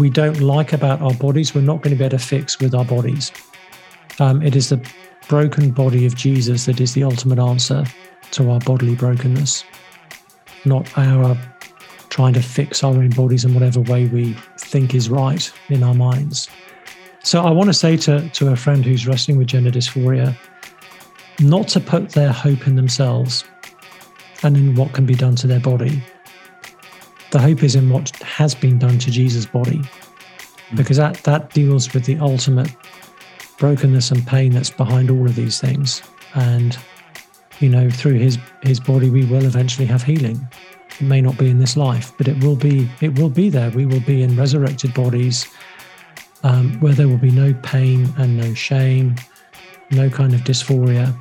we don't like about our bodies, we're not going to be able to fix with our bodies. Um, it is the broken body of Jesus that is the ultimate answer to our bodily brokenness, not our trying to fix our own bodies in whatever way we think is right in our minds. So I want to say to, to a friend who's wrestling with gender dysphoria, not to put their hope in themselves and in what can be done to their body. The hope is in what has been done to Jesus' body, hmm. because that, that deals with the ultimate brokenness and pain that's behind all of these things. And, you know, through his, his body, we will eventually have healing. It may not be in this life, but it will be, it will be there. We will be in resurrected bodies um, where there will be no pain and no shame, no kind of dysphoria.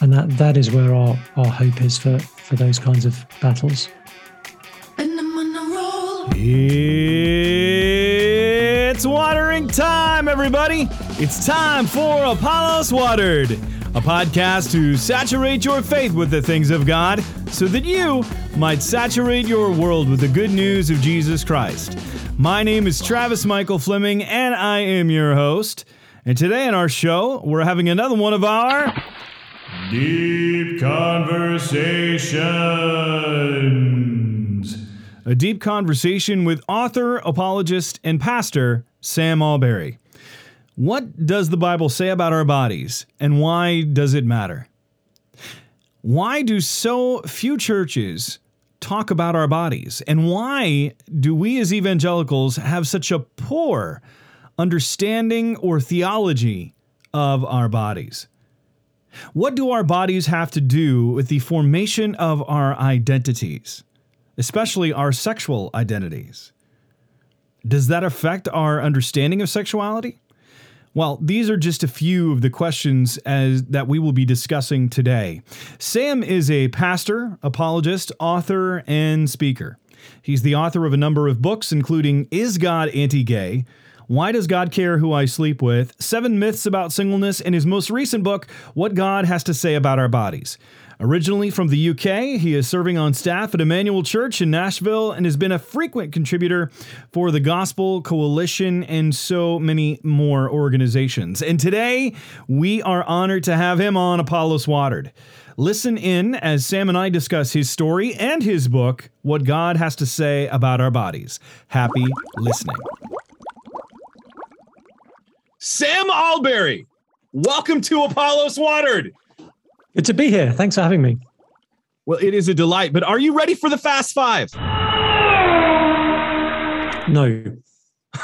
And that, that is where our, our hope is for, for those kinds of battles. It's watering time, everybody. It's time for Apollos Watered, a podcast to saturate your faith with the things of God so that you might saturate your world with the good news of Jesus Christ. My name is Travis Michael Fleming, and I am your host. And today on our show, we're having another one of our Deep Conversations. A deep conversation with author, apologist, and pastor Sam Allberry. What does the Bible say about our bodies, and why does it matter? Why do so few churches talk about our bodies? And why do we as evangelicals have such a poor understanding or theology of our bodies? What do our bodies have to do with the formation of our identities, especially our sexual identities? Does that affect our understanding of sexuality? Well, these are just a few of the questions as that we will be discussing today. Sam is a pastor, apologist, author, and speaker. He's the author of a number of books, including Is God Anti Gay? Why Does God Care Who I Sleep With? Seven Myths About Singleness, and his most recent book, What God Has to Say About Our Bodies. Originally from the UK, he is serving on staff at Emmanuel Church in Nashville and has been a frequent contributor for the Gospel Coalition and so many more organizations. And today, we are honored to have him on Apollos Watered. Listen in as Sam and I discuss his story and his book, What God Has to Say About Our Bodies. Happy listening. Sam Allberry, welcome to Apollos Watered. Good to be here. Thanks for having me. Well, it is a delight, but are you ready for the Fast Five? No.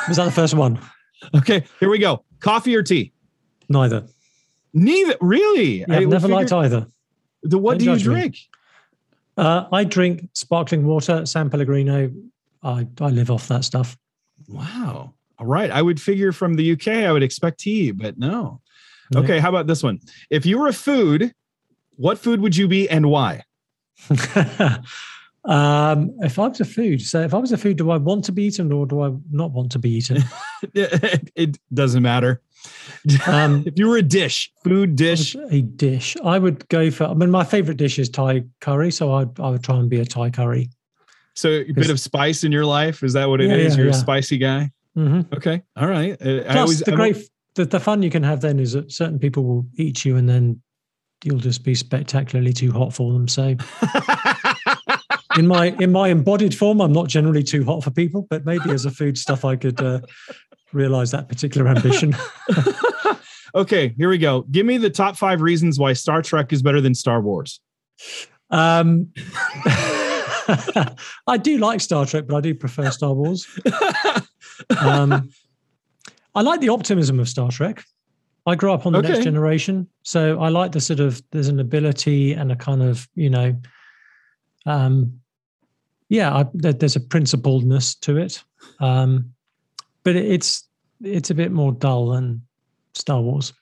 Was that the first one? okay, here we go. Coffee or tea? Neither. Neither? Really? Yeah, I've never liked either. The, what Don't do you drink? Uh, I drink sparkling water, San Pellegrino. I, I live off that stuff. Wow. All right. I would figure from the UK, I would expect tea, but no. Okay. How about this one? If you were a food, what food would you be and why? um, if I was a food, so if I was a food, do I want to be eaten or do I not want to be eaten? it doesn't matter. Um, if you were a dish, food dish, a dish, I would go for. I mean, my favorite dish is Thai curry, so I I would try and be a Thai curry. So a bit of spice in your life is that what it yeah, is? Yeah, You're yeah. a spicy guy. Mm-hmm. Okay, all right. Uh, Plus, always, the great the, the fun you can have then is that certain people will eat you and then you'll just be spectacularly too hot for them. So in my in my embodied form, I'm not generally too hot for people, but maybe as a food stuff, I could uh, realize that particular ambition. okay, here we go. Give me the top five reasons why Star Trek is better than Star Wars. Um, I do like Star Trek, but I do prefer Star Wars. Um, I like the optimism of Star Trek. I grew up on the okay. next generation, so I like the sort of there's an ability and a kind of you know, um, yeah, I, there's a principledness to it, um, but it's it's a bit more dull than Star Wars.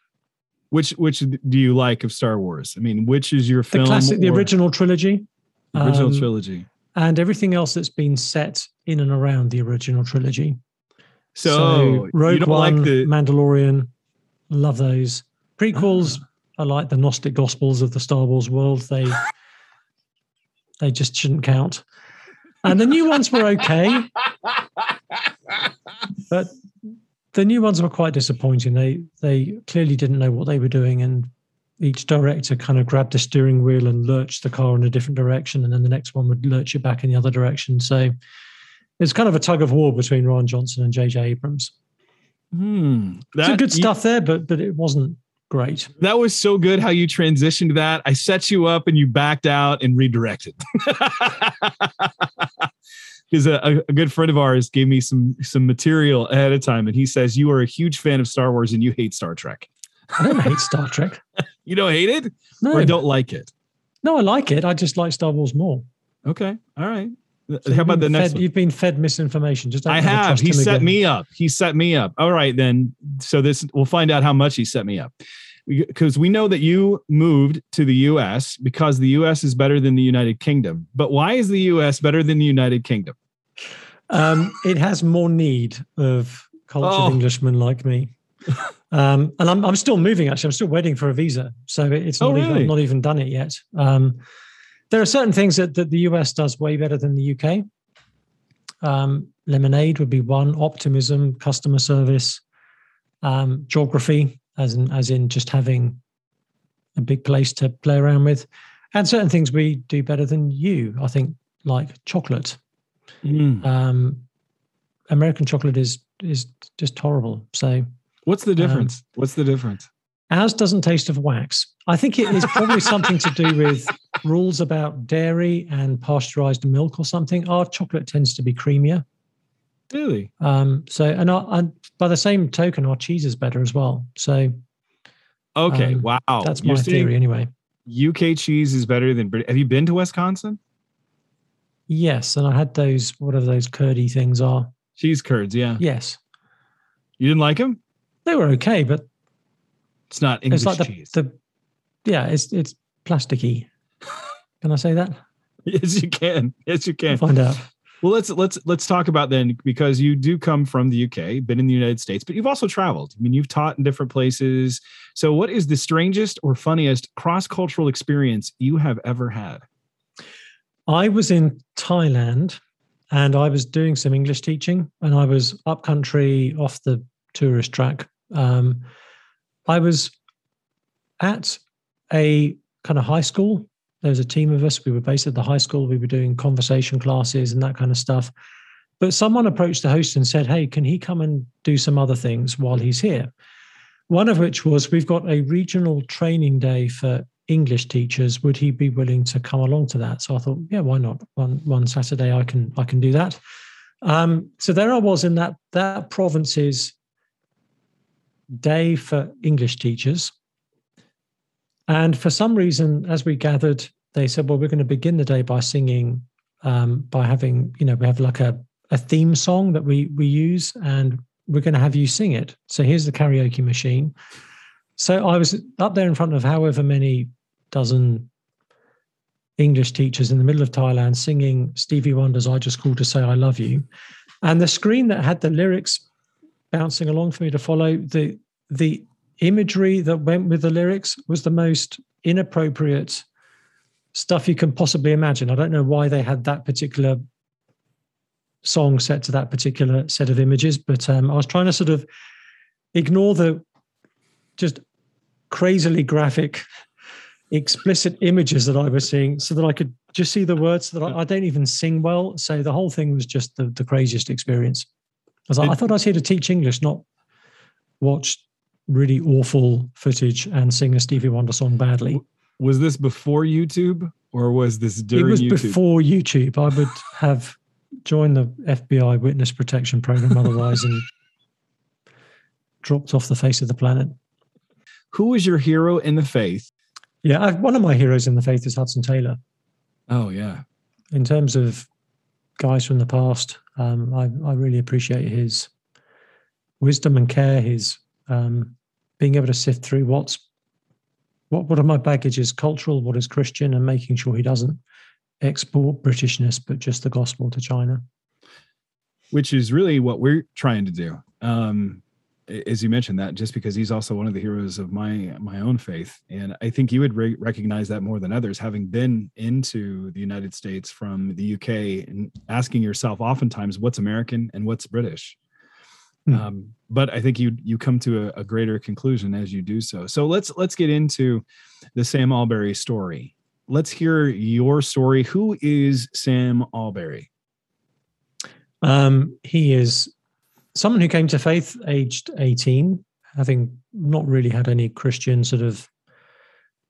Which which do you like of Star Wars? I mean, which is your film? The classic, the original trilogy. The original um, trilogy. And everything else that's been set in and around the original trilogy. So, so Rogue One, like the Mandalorian, Love those prequels. Ah. I like the Gnostic Gospels of the Star Wars world. They they just shouldn't count. And the new ones were okay. but the new ones were quite disappointing. They they clearly didn't know what they were doing, and each director kind of grabbed the steering wheel and lurched the car in a different direction, and then the next one would lurch it back in the other direction. So it's kind of a tug of war between Rian Johnson and J.J. Abrams. Hmm. That, good stuff there, but but it wasn't great. That was so good how you transitioned that. I set you up and you backed out and redirected. Because a, a, good friend of ours gave me some some material ahead of time, and he says you are a huge fan of Star Wars and you hate Star Trek. I don't hate Star Trek. you don't hate it, no. or don't like it? No, I like it. I just like Star Wars more. Okay, all right. So How about the next? Fed, one? You've been fed misinformation. Just I have. He set again. me up. He set me up. All right, then. So this we'll find out how much he set me up. Because we know that you moved to the U.S. because the U.S. is better than the United Kingdom. But why is the U.S. better than the United Kingdom? Um, it has more need of cultured oh. Englishmen like me. Um, and I'm, I'm still moving. Actually, I'm still waiting for a visa, so it's not oh, really? even not even done it yet. Um, there are certain things that, that the US does way better than the UK. Um, lemonade would be one. Optimism, customer service, um, geography, as in as in just having a big place to play around with, and certain things we do better than you. I think like chocolate. Mm. Um, American chocolate is is just horrible. So, what's the difference? Um, what's the difference? Ours doesn't taste of wax. I think it is probably something to do with rules about dairy and pasteurized milk or something. Our chocolate tends to be creamier. Really? Um, so, and, our, and by the same token, our cheese is better as well. So, okay, um, wow, that's my You're theory anyway. UK cheese is better than British. Have you been to Wisconsin? Yes, and I had those whatever those curdy things are. Cheese curds, yeah. Yes. You didn't like them? They were okay, but it's not English it's like the, cheese. The, yeah, it's it's plasticky. Can I say that? yes, you can. Yes, you can. I'll find out. Well, let's let's let's talk about then because you do come from the UK, been in the United States, but you've also traveled. I mean, you've taught in different places. So, what is the strangest or funniest cross-cultural experience you have ever had? I was in Thailand and I was doing some English teaching and I was up country off the tourist track. Um, I was at a kind of high school. There was a team of us. We were based at the high school. We were doing conversation classes and that kind of stuff. But someone approached the host and said, Hey, can he come and do some other things while he's here? One of which was we've got a regional training day for English teachers. Would he be willing to come along to that? So I thought, yeah, why not? One one Saturday I can I can do that. Um, so there I was in that that province's day for English teachers. And for some reason, as we gathered, they said, well, we're going to begin the day by singing, um, by having, you know, we have like a, a theme song that we we use and we're going to have you sing it. So here's the karaoke machine. So I was up there in front of however many dozen English teachers in the middle of Thailand singing Stevie Wonder's I Just Called to Say I Love You. And the screen that had the lyrics bouncing along for me to follow. The the imagery that went with the lyrics was the most inappropriate stuff you can possibly imagine. I don't know why they had that particular song set to that particular set of images, but um, I was trying to sort of ignore the just crazily graphic, explicit images that I was seeing so that I could just see the words that I, I don't even sing well. So the whole thing was just the, the craziest experience was like, I thought I was here to teach English, not watch really awful footage and sing a Stevie Wonder song badly. Was this before YouTube or was this during It was YouTube? before YouTube. I would have joined the FBI witness protection program otherwise and dropped off the face of the planet. Who was your hero in the faith? Yeah, I've, one of my heroes in the faith is Hudson Taylor. Oh, yeah. In terms of guys from the past. Um, I, I, really appreciate his wisdom and care, his um, being able to sift through what's what what of my baggage is cultural, what is Christian, and making sure he doesn't export Britishness, but just the gospel to China. Which is really what we're trying to do. Um, as you mentioned that just because he's also one of the heroes of my my own faith and i think you would re- recognize that more than others having been into the united states from the uk and asking yourself oftentimes what's american and what's british Hmm. Um, but I think you you come to a, a, greater conclusion as you do so. So let's let's get into the Sam Allberry story. Let's hear your story. Who is Sam Allberry? Um, he is someone who came to faith aged 18, having not really had any Christian sort of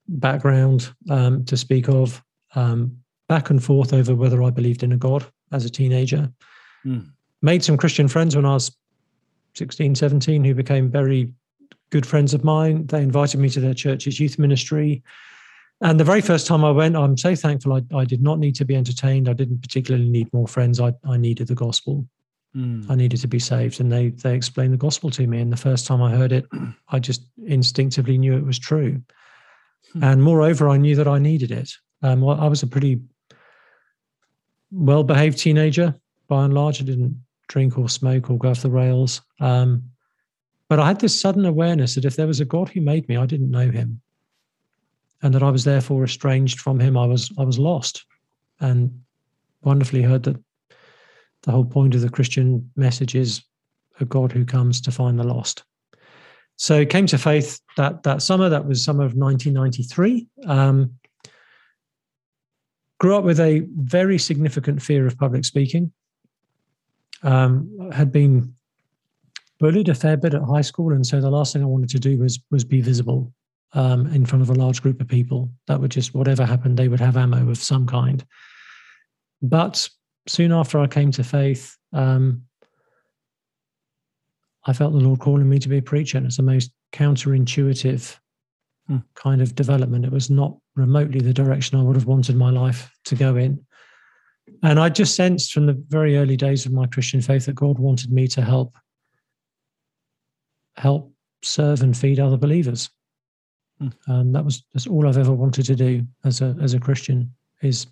background um, to speak of, um, back and forth over whether I believed in a God as a teenager. Mm. Made some Christian friends when I was 16, 17 who became very good friends of mine. They invited me to their church's youth ministry. And the very first time I went, I'm so thankful I, I did not need to be entertained. I didn't particularly need more friends. I, I needed the gospel. Mm. I needed to be saved. And they they explained the gospel to me. And the first time I heard it, I just instinctively knew it was true. Mm. And moreover, I knew that I needed it. Um, I was a pretty well behaved teenager by and large. I didn't drink or smoke or go off the rails. Um, but I had this sudden awareness that if there was a God who made me, I didn't know him. And that I was therefore estranged from him. I was I was lost. And wonderfully heard that the whole point of the Christian message is a God who comes to find the lost. So came to faith that that summer. That was summer of 1993. Um, grew up with a very significant fear of public speaking. Um, had been bullied a fair bit at high school, and so the last thing I wanted to do was was be visible um, in front of a large group of people. That would just whatever happened, they would have ammo of some kind. But soon after I came to faith, um, I felt the Lord calling me to be a preacher, and it's the most counterintuitive hmm. kind of development. It was not remotely the direction I would have wanted my life to go in. And I just sensed from the very early days of my Christian faith that God wanted me to help help serve and feed other believers. And hmm. um, that was that's all I've ever wanted to do as a as a Christian is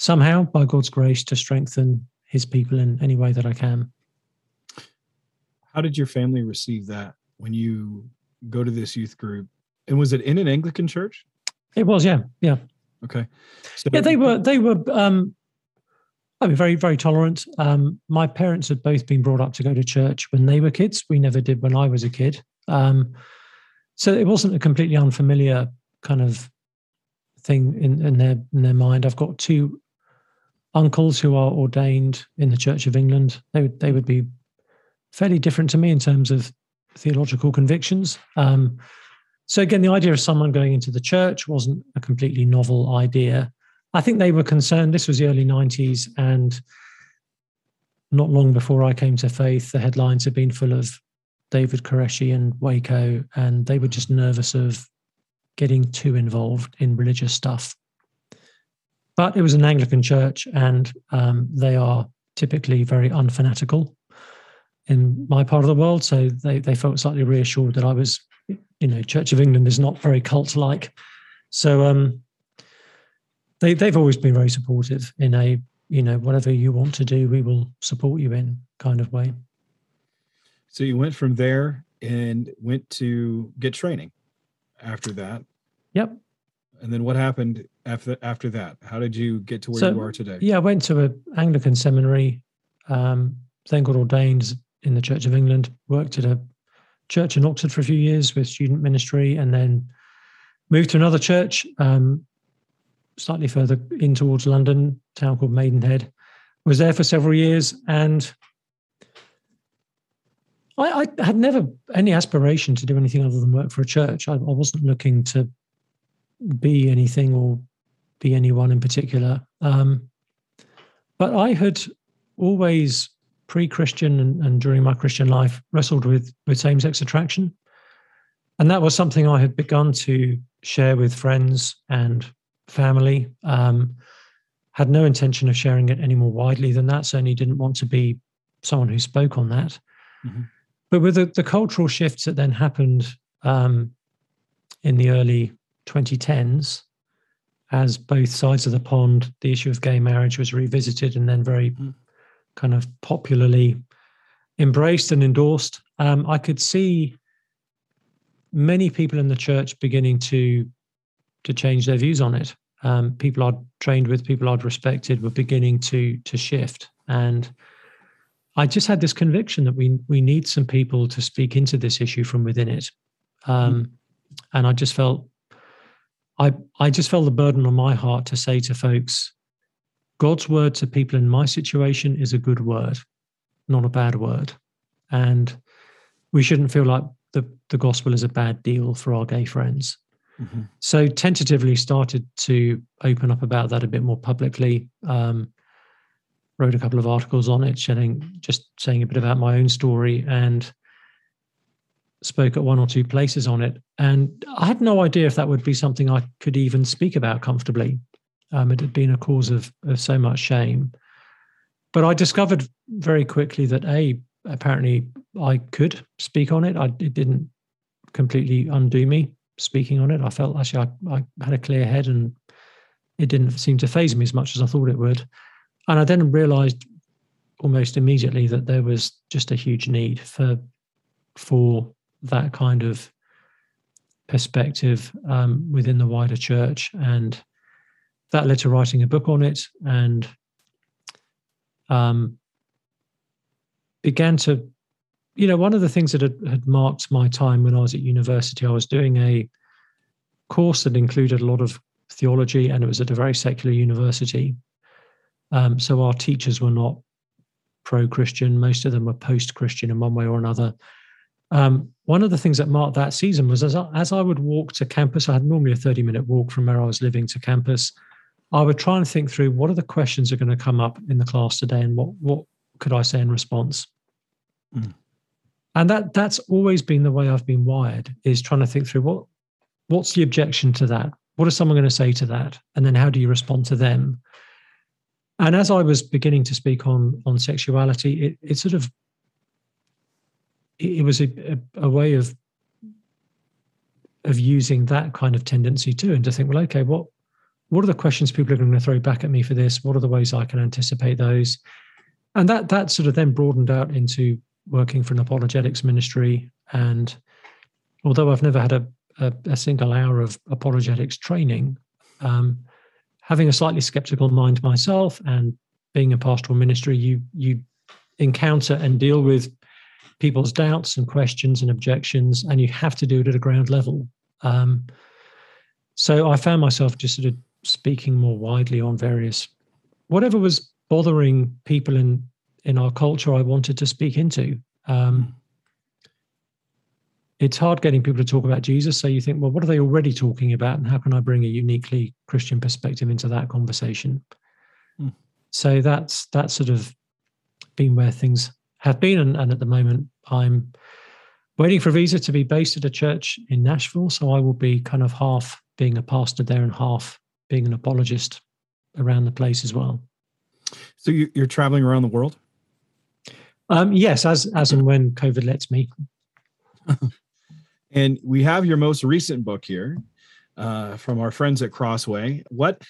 somehow by God's grace to strengthen his people in any way that I can. How did your family receive that when you go to this youth group? And was it in an Anglican church? It was, yeah. Yeah. Okay. So yeah, they were they were um I mean, very, very tolerant. Um, my parents had both been brought up to go to church when they were kids. We never did when I was a kid. Um, so it wasn't a completely unfamiliar kind of thing in, in their in their mind. I've got two uncles who are ordained in the Church of England. They would they would be fairly different to me in terms of theological convictions. Um, so again, the idea of someone going into the church wasn't a completely novel idea. I think they were concerned. This was the early 90s, and not long before I came to faith, the headlines had been full of David Koresh and Waco, and they were just nervous of getting too involved in religious stuff. But it was an Anglican church, and um, they are typically very unfanatical in my part of the world. So they, they felt slightly reassured that I was, you know, Church of England is not very cult like. So um, they they've always been very supportive in a you know whatever you want to do, we will support you in kind of way. So you went from there and went to get training after that. Yep. And then what happened after after that? How did you get to where so, you are today? Yeah, I went to an Anglican seminary, um, then got ordained in the Church of England, worked at a church in Oxford for a few years with student ministry, and then moved to another church, um, slightly further in towards London, town called Maidenhead. Was there for several years, and I, I, had never any aspiration to do anything other than work for a church. I, I wasn't looking to be anything or be anyone in particular. Um, but I had always pre-Christian and, and, during my Christian life wrestled with with same-sex attraction, and that was something I had begun to share with friends and family. Um, had no intention of sharing it any more widely than that. Certainly didn't want to be someone who spoke on that. Mm-hmm. But with the, the, cultural shifts that then happened um, in the early 2010s, as both sides of the pond, the issue of gay marriage was revisited and then very mm. kind of popularly embraced and endorsed. Um, I could see many people in the church beginning to to change their views on it um, people I'd trained with, people I'd respected, were beginning to to shift. And I just had this conviction that we we need some people to speak into this issue from within it, um, mm. and I just felt I I just felt the burden on my heart to say to folks, God's word to people in my situation is a good word, not a bad word, and we shouldn't feel like the the gospel is a bad deal for our gay friends. Mm-hmm. So tentatively started to open up about that a bit more publicly. Um, wrote a couple of articles on it, shedding just saying a bit about my own story, and spoke at one or two places on it. And I had no idea if that would be something I could even speak about comfortably. Um, it had been a cause of, of so much shame. But I discovered very quickly that a apparently I could speak on it. I, it didn't completely undo me speaking on it. I felt actually I, I had a clear head and it didn't seem to faze me as much as I thought it would. And I then realized almost immediately that there was just a huge need for for that kind of perspective um, within the wider church, and that led to writing a book on it, and um, began to, you know, one of the things that had, had marked my time when I was at university, I was doing a course that included a lot of theology, and it was at a very secular university. Um, so our teachers were not pro Christian, most of them were post Christian in one way or another. Um, one of the things that marked that season was as I, as I would walk to campus, I had normally a 30 minute walk from where I was living to campus. I would try and think through what are the questions that are going to come up in the class today and what, what could I say in response? Mm. And that that's always been the way I've been wired is trying to think through what what's the objection to that? What is someone going to say to that? And then how do you respond to them? And as I was beginning to speak on on sexuality, it, it sort of it, was a, a, a way of of using that kind of tendency too, and to think, well, okay, what what are the questions people are going to throw back at me for this? What are the ways I can anticipate those? And that that sort of then broadened out into working for an apologetics ministry. And although I've never had a, a, a single hour of apologetics training, um, having a slightly skeptical mind myself and being a pastoral ministry, you you encounter and deal with people's doubts and questions and objections, and you have to do it at a ground level. Um, so I found myself just sort of speaking more widely on various whatever was bothering people in in our culture. I wanted to speak into. Um, it's hard getting people to talk about Jesus. So you think, well, what are they already talking about, and how can I bring a uniquely Christian perspective into that conversation? Mm. So that's that's sort of been where things have been, and, and at the moment, I'm waiting for a visa to be based at a church in Nashville. So I will be kind of half being a pastor there and half being an apologist around the place as well. So you're traveling around the world? Um, yes, as as and when COVID lets me. And we have your most recent book here uh, from our friends at Crossway. What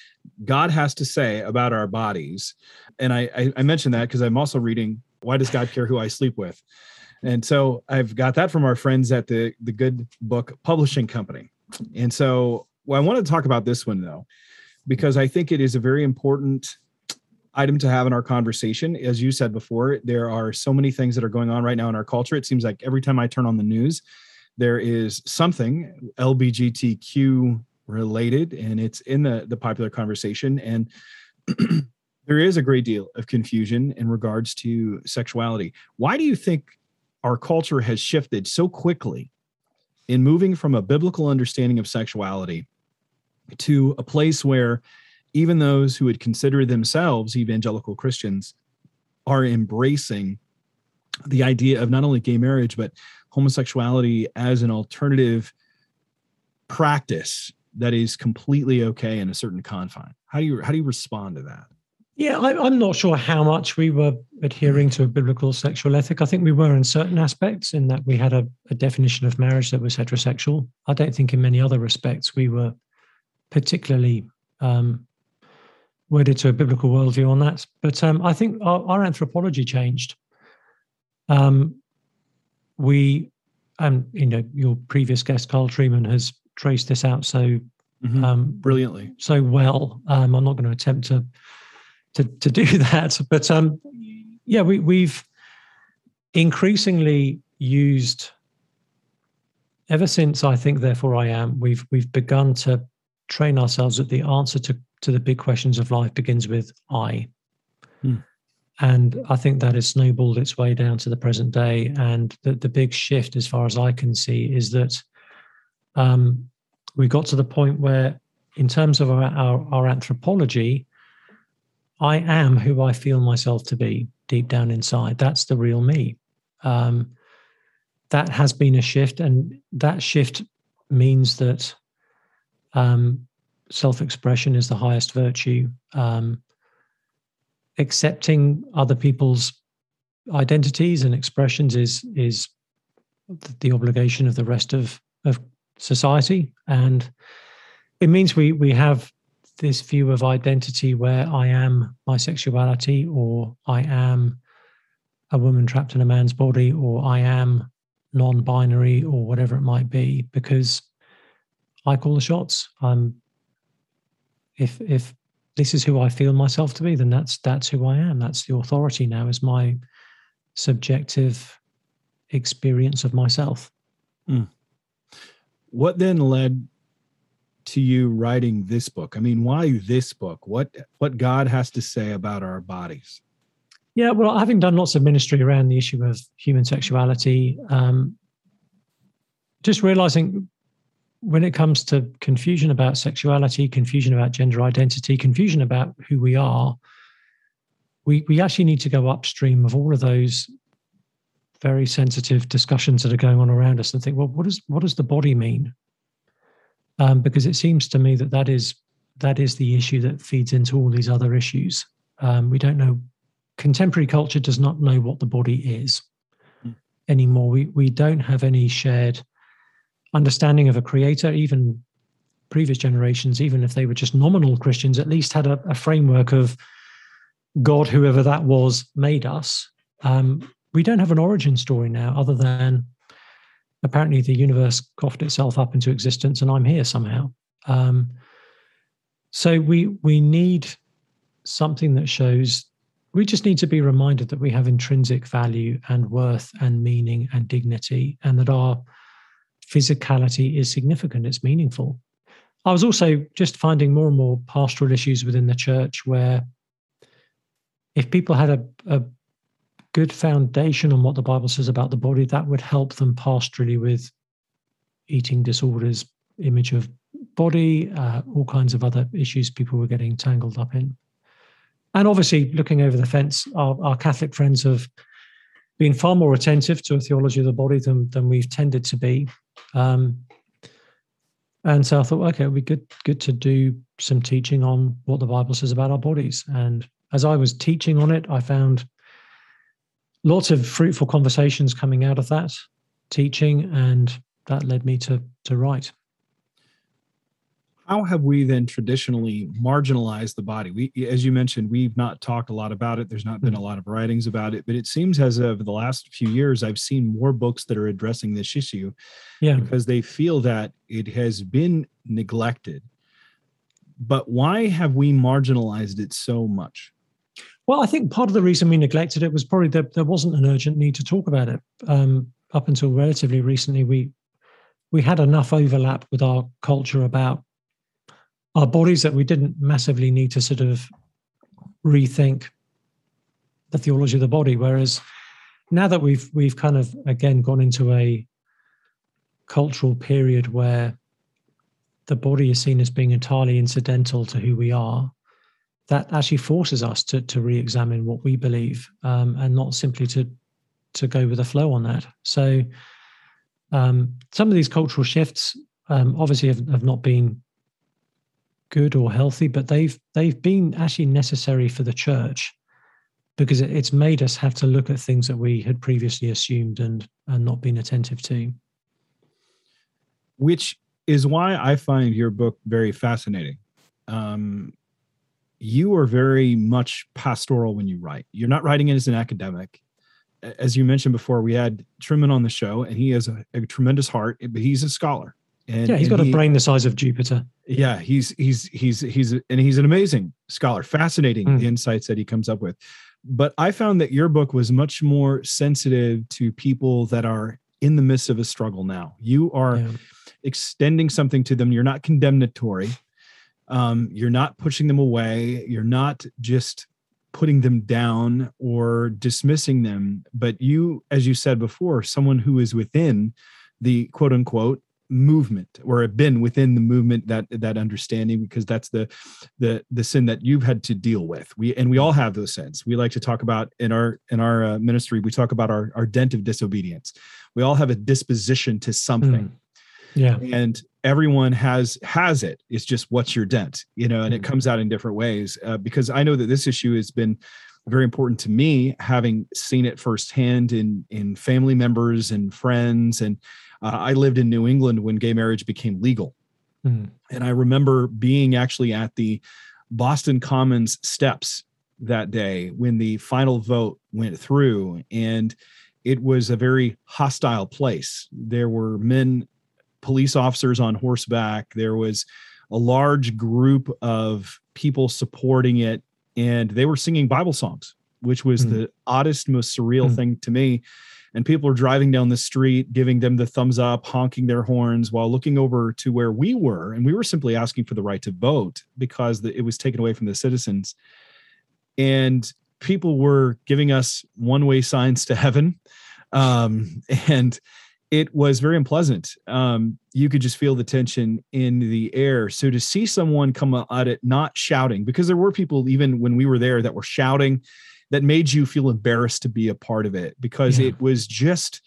God has to say about our bodies. And I, I, I mentioned that because I'm also reading Why Does God Care Who I Sleep With? And so I've got that from our friends at the, the Good Book Publishing Company. And so well, I want to talk about this one though, because I think it is a very important item to have in our conversation. As you said before, there are so many things that are going on right now in our culture. It seems like every time I turn on the news, there is something LBGTQ related, and it's in the, the popular conversation. And there is a great deal of confusion in regards to sexuality. Why do you think our culture has shifted so quickly in moving from a biblical understanding of sexuality to a place where even those who would consider themselves evangelical Christians are embracing the idea of not only gay marriage, but homosexuality as an alternative practice that is completely okay in a certain confine. How do you how do you respond to that? Yeah, I, am not sure how much we were adhering to a biblical sexual ethic. I think we were in certain aspects, in that we had a, a definition of marriage that was heterosexual. I don't think in many other respects we were particularly um, wedded to a biblical worldview on that. But um, I think our, our anthropology changed. Um, we, and you know, your previous guest Carl Trueman has traced this out so mm-hmm. um, brilliantly, so well. Um, I'm not going to attempt to to to do that, but um, yeah, we, we've increasingly used ever since I think therefore I am we've we've begun to train ourselves that the answer to to the big questions of life begins with I. Hmm. And I think that has snowballed its way down to the present day. And the, the big shift, as far as I can see, is that um, we got to the point where, in terms of our, our, our anthropology, I am who I feel myself to be deep down inside. That's the real me. Um, that has been a shift, and that shift means that um, self-expression is the highest virtue. Um, accepting other people's identities and expressions is is the obligation of the rest of of society, and it means we we have this view of identity where I am my sexuality, or I am a woman trapped in a man's body, or I am non-binary, or whatever it might be, because I call the shots. I'm if if this is who I feel myself to be, then that's that's who I am. That's the authority now is my subjective experience of myself. Mm. What then led to you writing this book? I mean, why this book? What what God has to say about our bodies? Yeah, well, having done lots of ministry around the issue of human sexuality, um, just realizing when it comes to confusion about sexuality, confusion about gender identity, confusion about who we are, we, we actually need to go upstream of all of those very sensitive discussions that are going on around us and think, well, what does what does the body mean? Um, because it seems to me that that is that is the issue that feeds into all these other issues. Um, we don't know. Contemporary culture does not know what the body is mm. anymore. We we don't have any shared understanding of a creator, even previous generations, even if they were just nominal Christians, at least had a, a framework of God, whoever that was, made us. Um, we don't have an origin story now, other than apparently the universe coughed itself up into existence, and I'm here somehow. Um, so we we need something that shows. We just need to be reminded that we have intrinsic value and worth and meaning and dignity, and that our physicality is significant, it's meaningful. I was also just finding more and more pastoral issues within the church where if people had a, a good foundation on what the Bible says about the body, that would help them pastorally with eating disorders, image of body, uh, all kinds of other issues people were getting tangled up in. And obviously, looking over the fence, our, our Catholic friends have been far more attentive to a theology of the body than, than we've tended to be. Um, and so I thought, okay, it'd be good good to do some teaching on what the Bible says about our bodies. And as I was teaching on it, I found lots of fruitful conversations coming out of that teaching, and that led me to to write. How have we then traditionally marginalized the body? We as you mentioned we've not talked a lot about it. There's not been a mm-hmm. lot of writings about it but it seems as of the last few years i've seen more books that are addressing this issue yeah. because they feel that it has been neglected. But why have we marginalized it so much well i think part of the reason we neglected it was probably that there wasn't an urgent need to talk about it um, up until relatively recently we we had enough overlap with our culture about our bodies that we didn't massively need to sort of rethink the theology of the body. Whereas now that we've we've kind of again gone into a cultural period where the body is seen as being entirely incidental to who we are, that actually forces us to to re-examine what we believe um, and not simply to to go with the flow on that. So um, some of these cultural shifts um, obviously have, have not been good or healthy, but they've they've been actually necessary for the church because it's made us have to look at things that we had previously assumed and and not been attentive to. Which is why I find your book very fascinating. Um, you are very much pastoral when you write. You're not writing it as an academic. As you mentioned before, we had Trueman on the show, and he has a, a tremendous heart, but he's a scholar. And, yeah, he's got he, a brain the size of Jupiter. Yeah, he's he's he's he's and he's an amazing scholar. Fascinating mm. the insights that he comes up with. but I found that your book was much more sensitive to people that are in the midst of a struggle now. You are yeah. extending something to them. You're not condemnatory. Um, you're not pushing them away. You're not just putting them down or dismissing them. But you, as you said before, someone who is within the quote unquote movement or have been within the movement that that understanding because that's the the the sin that you've had to deal with we and we all have those sins we like to talk about in our in our uh, ministry we talk about our our dent of disobedience we all have a disposition to something mm. yeah and everyone has has it it's just what's your dent you know and it comes out in different ways uh, because i know that this issue has been very important to me having seen it firsthand in in family members and friends and uh, I lived in New England when gay marriage became legal. Mm. And I remember being actually at the Boston Commons steps that day when the final vote went through. And it was a very hostile place. There were men, police officers on horseback. There was a large group of people supporting it. And they were singing Bible songs, which was mm. the oddest, most surreal mm. thing to me and people are driving down the street giving them the thumbs up honking their horns while looking over to where we were and we were simply asking for the right to vote because the, it was taken away from the citizens and people were giving us one way signs to heaven um, and it was very unpleasant. Um, you could just feel the tension in the air. So to see someone come at it not shouting because there were people even when we were there that were shouting that made you feel embarrassed to be a part of it because yeah. it was just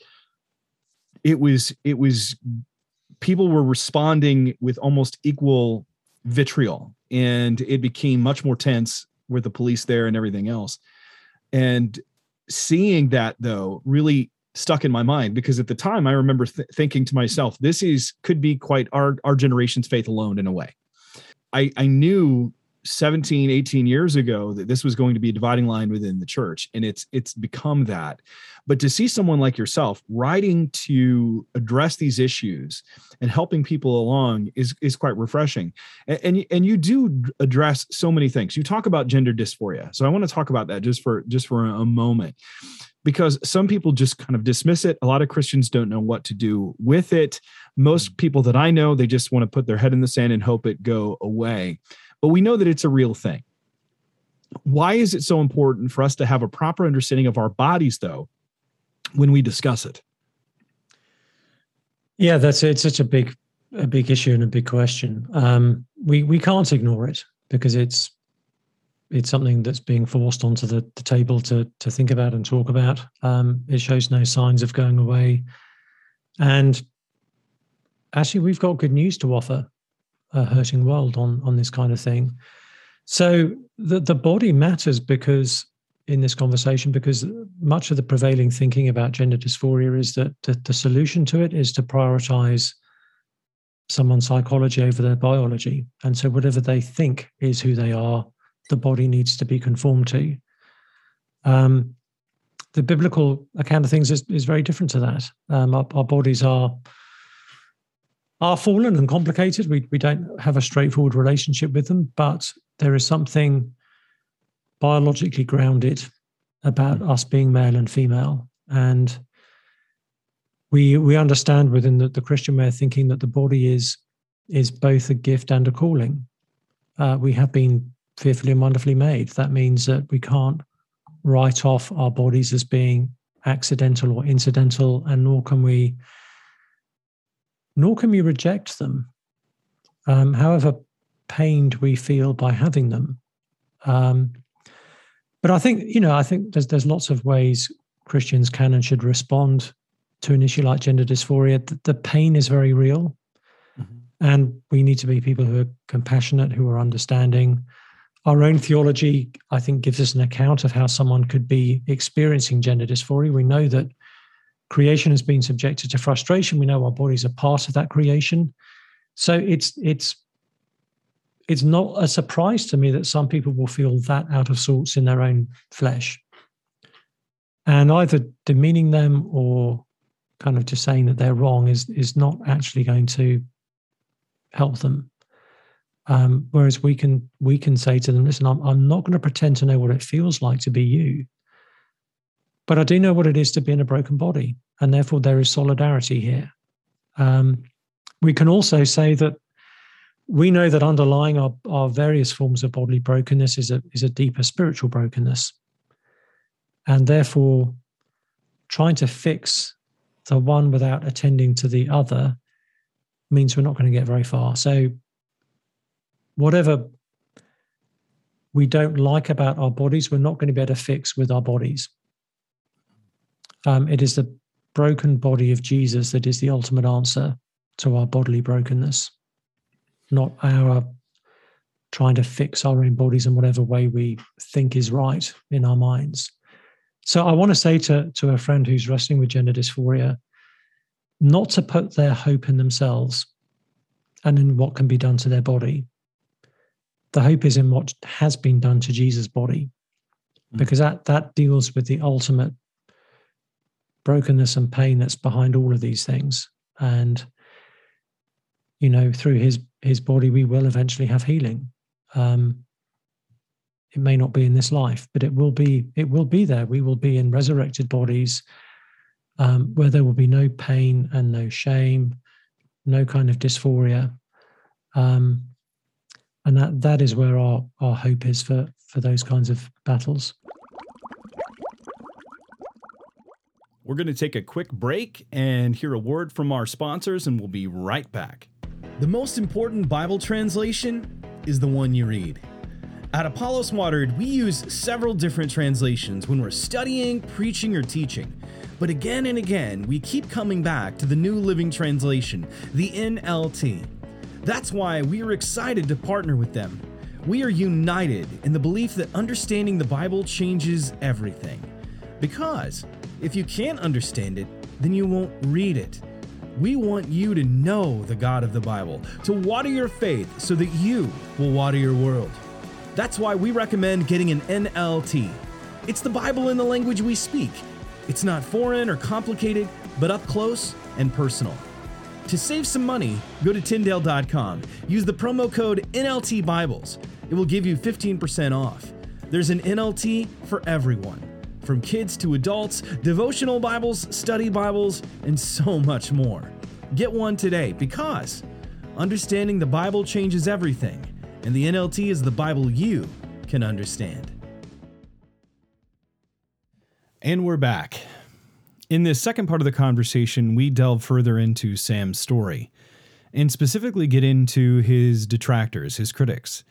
it was it was people were responding with almost equal vitriol and it became much more tense with the police there and everything else. And seeing that though really stuck in my mind because at the time i remember th- thinking to myself this is could be quite our our generation's faith alone in a way. I i knew 17 18 years ago that this was going to be a dividing line within the church and it's it's become that. But to see someone like yourself writing to address these issues and helping people along is is quite refreshing. And and, and you do address so many things. You talk about gender dysphoria. So i want to talk about that just for just for a moment because some people just kind of dismiss it a lot of christians don't know what to do with it most people that i know they just want to put their head in the sand and hope it go away but we know that it's a real thing. Why is it so important for us to have a proper understanding of our bodies, though, when we discuss it? Yeah, that's it's such a big, a big issue and a big question. Um, we we can't ignore it because it's it's something that's being forced onto the, the table to to think about and talk about. Um, it shows no signs of going away, and actually, we've got good news to offer a hurting world on on this kind of thing. So the the body matters because in this conversation because much of the prevailing thinking about gender dysphoria is that the, the solution to it is to prioritize someone's psychology over their biology. And so whatever they think is who they are, the body needs to be conformed to. Um, the biblical account of things is, is very different to that. Um, our, our bodies are are fallen and complicated. We, we don't have a straightforward relationship with them, but there is something biologically grounded about mm. us being male and female. And we we understand within the, the Christian way of thinking that the body is is both a gift and a calling. Uh, we have been fearfully and wonderfully made. That means that we can't write off our bodies as being accidental or incidental, and nor can we nor can we reject them, um, however pained we feel by having them. Um, but I think you know, I think there's there's lots of ways Christians can and should respond to an issue like gender dysphoria. The, the pain is very real, mm-hmm. and we need to be people who are compassionate, who are understanding. Our own theology, I think, gives us an account of how someone could be experiencing gender dysphoria. We know that creation has been subjected to frustration. We know our bodies are part of that creation. So it's it's it's not a surprise to me that some people will feel that out of sorts in their own flesh. And either demeaning them or kind of just saying that they're wrong is is not actually going to help them. Um, whereas we can we can say to them, listen, I'm, I'm not going to pretend to know what it feels like to be you, but I do know what it is to be in a broken body, and therefore there is solidarity here. Um, we can also say that we know that underlying our, our various forms of bodily brokenness is a is a deeper spiritual brokenness, and therefore trying to fix the one without attending to the other means we're not going to get very far. So whatever we don't like about our bodies, we're not going to be able to fix with our bodies. Um, it is the broken body of Jesus that is the ultimate answer to our bodily brokenness, not our trying to fix our own bodies in whatever way we think is right in our minds. So I want to say to, to a friend who's wrestling with gender dysphoria, not to put their hope in themselves and in what can be done to their body, the hope is in what has been done to Jesus' body, mm. because that that deals with the ultimate brokenness and pain that's behind all of these things. And you know, through his his body, we will eventually have healing. Um, it may not be in this life, but it will be. It will be there. We will be in resurrected bodies, um, where there will be no pain and no shame, no kind of dysphoria. Um, and that that is where our our hope is for for those kinds of battles. We're going to take a quick break and hear a word from our sponsors and we'll be right back. The most important bible translation is the one you read. At apollos watered we use several different translations when we're studying preaching or teaching. But again and again we keep coming back to the new living translation the nlt that's why we are excited to partner with them. We are united in the belief that understanding the Bible changes everything. Because if you can't understand it, then you won't read it. We want you to know the God of the Bible, to water your faith so that you will water your world. That's why we recommend getting an NLT. It's the Bible in the language we speak. It's not foreign or complicated, but up close and personal. To save some money, go to Tyndale.com. Use the promo code NLT Bibles. It will give you 15% off. There's an NLT for everyone, from kids to adults, devotional Bibles, study Bibles, and so much more. Get one today because understanding the Bible changes everything, and the NLT is the Bible you can understand. And we're back. In this second part of the conversation, we delve further into Sam's story and specifically get into his detractors, his critics,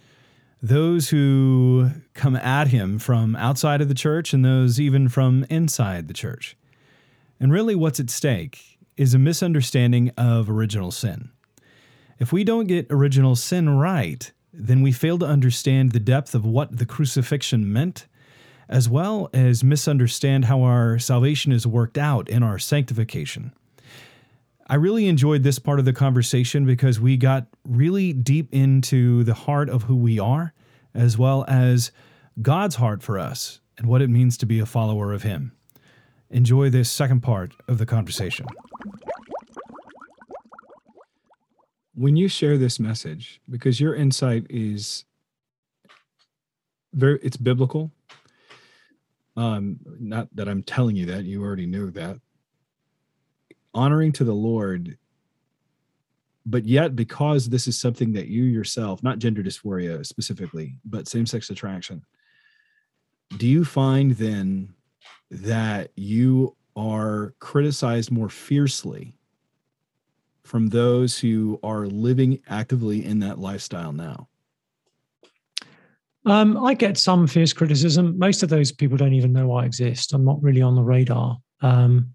those who come at him from outside of the church and those even from inside the church. And really, what's at stake is a misunderstanding of original sin. If we don't get original sin right, then we fail to understand the depth of what the crucifixion meant as well as misunderstand how our salvation is worked out in our sanctification. I really enjoyed this part of the conversation because we got really deep into the heart of who we are, as well as God's heart for us and what it means to be a follower of Him. Enjoy this second part of the conversation. When you share this message, because your insight is very, it's biblical, um not that i'm telling you that you already knew that. Honoring to the lord but yet because this is something that you yourself not gender dysphoria specifically but same-sex attraction do you find then that you are criticized more fiercely from those who are living actively in that lifestyle now um, I get some fierce criticism. Most of those people don't even know I exist. I'm not really on the radar. Um,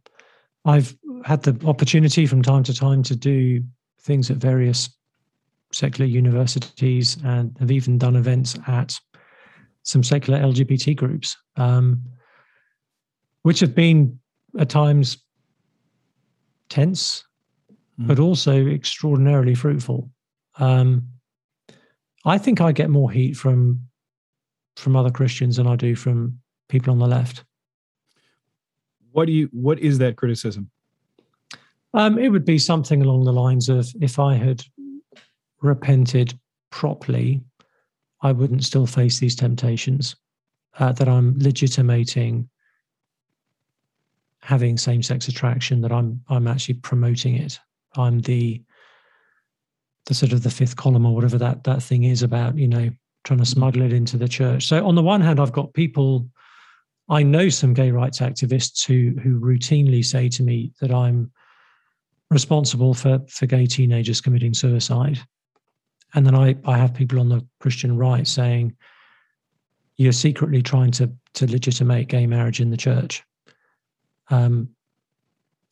I've had the opportunity from time to time to do things at various secular universities and have even done events at some secular LGBT groups, um, which have been at times tense, mm. but also extraordinarily fruitful. Um, I think I get more heat from from other Christians than I do from people on the left. What do you? What is that criticism? Um, it would be something along the lines of if I had repented properly, I wouldn't still face these temptations. Uh, that I'm legitimating having same-sex attraction. That I'm I'm actually promoting it. I'm the the sort of the fifth column or whatever that that thing is about. You know, trying to smuggle it into the church. So on the one hand, I've got people. I know some gay rights activists who who routinely say to me that I'm responsible for for gay teenagers committing suicide and then I, I have people on the Christian right saying you're secretly trying to to legitimate gay marriage in the church. Um,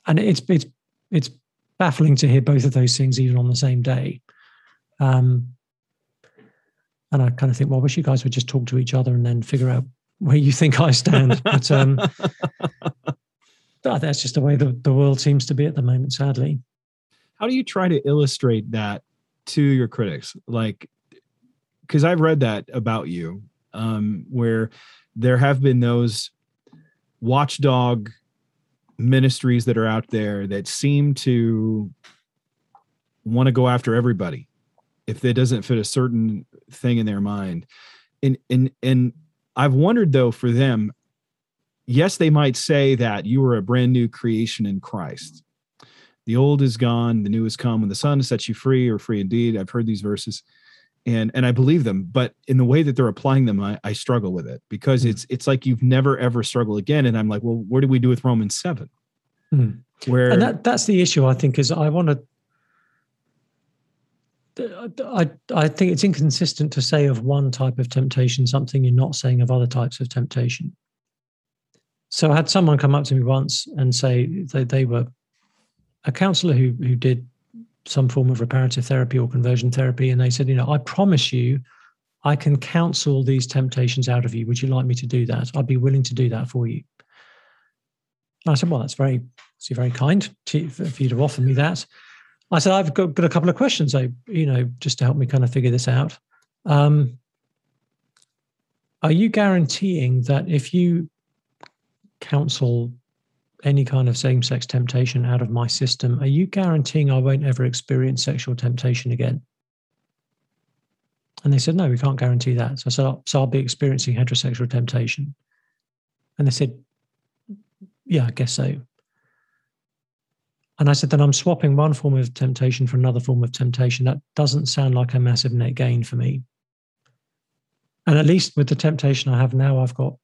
and it's it's it's baffling to hear both of those things even on the same day. Um, and I kind of think, well, I wish you guys would just talk to each other and then figure out where you think I stand. But um, that's just the way the, the world seems to be at the moment, sadly. How do you try to illustrate that to your critics like because i've read that about you um, where there have been those watchdog ministries that are out there that seem to want to go after everybody if it doesn't fit a certain thing in their mind. And and and i've wondered though for them yes they might say that you are a brand new creation in christ. The old is gone the new has come. When the son sets you free or free indeed. I've heard these verses and and i believe them. But in the way that they're applying them i, I struggle with it because mm. it's it's like you've never ever struggled again. And i'm like well what do we do with romans 7 mm. where and that that's the issue i think is i want to I, I think it's inconsistent to say of one type of temptation something you're not saying of other types of temptation. So I had someone come up to me once and say they, they were a counselor who who did some form of reparative therapy or conversion therapy, and they said, you know, I promise you, I can counsel these temptations out of you. Would you like me to do that? I'd be willing to do that for you. And I said, well, that's very, that's very kind to, for you to offer me that. I said, I've got, got a couple of questions, I, you know, just to help me kind of figure this out. Um, are you guaranteeing that if you counsel any kind of same sex temptation out of my system, are you guaranteeing I won't ever experience sexual temptation again? And they said, No, we can't guarantee that. So I said, So I'll be experiencing heterosexual temptation. And they said, Yeah, I guess so. And I said, Then I'm swapping one form of temptation for another form of temptation. That doesn't sound like a massive net gain for me. And at least with the temptation I have now, I've got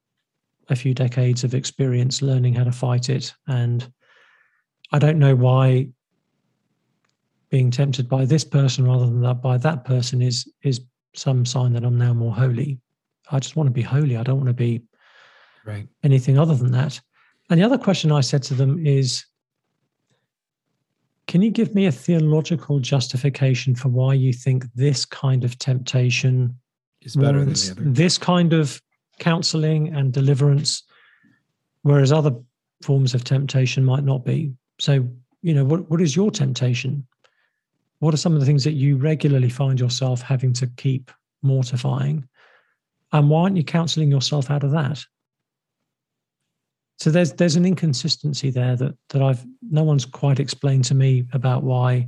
a few decades of experience learning how to fight it. And I don't know why being tempted by this person rather than that by that person is is some sign that I'm now more holy. I just want to be holy. I don't want to be right. anything other than that. And the other question I said to them is Can you give me a theological justification for why you think this kind of temptation is better than the other? This kind of counseling and deliverance, whereas other forms of temptation might not be. So, you know, what, what is your temptation? What are some of the things that you regularly find yourself having to keep mortifying? And why aren't you counseling yourself out of that? So there's there's an inconsistency there that that I've no one's quite explained to me about why.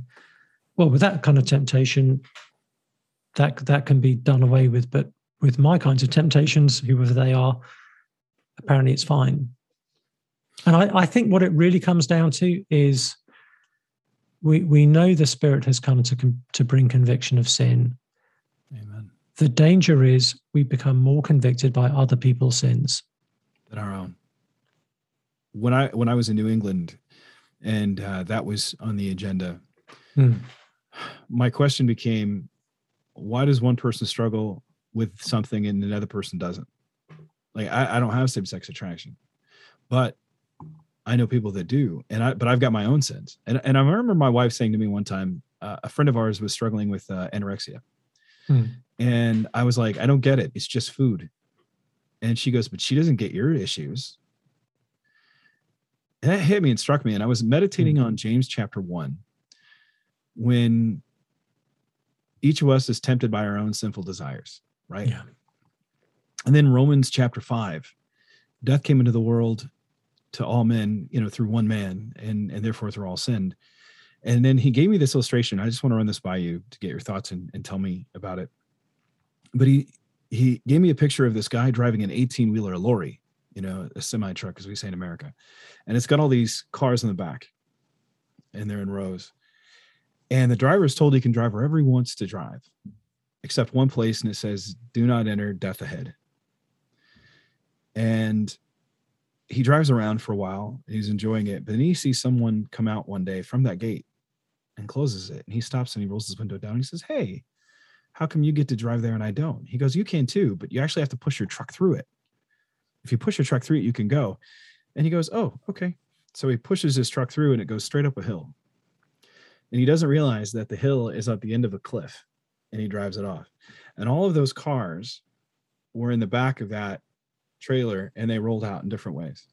Well, with that kind of temptation, that that can be done away with, but with my kinds of temptations, whoever they are, apparently it's fine. And I, I think what it really comes down to is we we know the Spirit has come to to bring conviction of sin. Amen. The danger is we become more convicted by other people's sins than our own. When I when I was in New England, and uh, that was on the agenda, hmm. my question became, why does one person struggle with something and another person doesn't. Like I, I don't have same sex attraction, but I know people that do, and I but I've got my own sins. And and I remember my wife saying to me one time, uh, a friend of ours was struggling with uh, anorexia, hmm. and I was like, I don't get it. It's just food. And she goes, but she doesn't get your issues. And that hit me and struck me. And I was meditating hmm. on James chapter one, when each of us is tempted by our own sinful desires right? Yeah. And then Romans chapter 5 death came into the world to all men, you know, through one man, and and therefore through all sinned. And then he gave me this illustration. I just want to run this by you to get your thoughts and, and tell me about it. but he he gave me a picture of this guy driving an 18 wheeler lorry, you know, a semi truck, as we say in America, and it's got all these cars in the back, and they're in rows, and the driver is told he can drive wherever he wants to drive, except one place, and it says, "Do not enter, death ahead." And he drives around for a while. He's enjoying it, but then he sees someone come out one day from that gate and closes it. And he stops and he rolls his window down. He says, Hey, how come you get to drive there and I don't? He goes, You can too, but you actually have to push your truck through it. If you push your truck through it, you can go. And he goes, Oh, okay. So he pushes his truck through and it goes straight up a hill. And he doesn't realize that the hill is at the end of a cliff and he drives it off. And all of those cars were in the back of that trailer and they rolled out in different ways.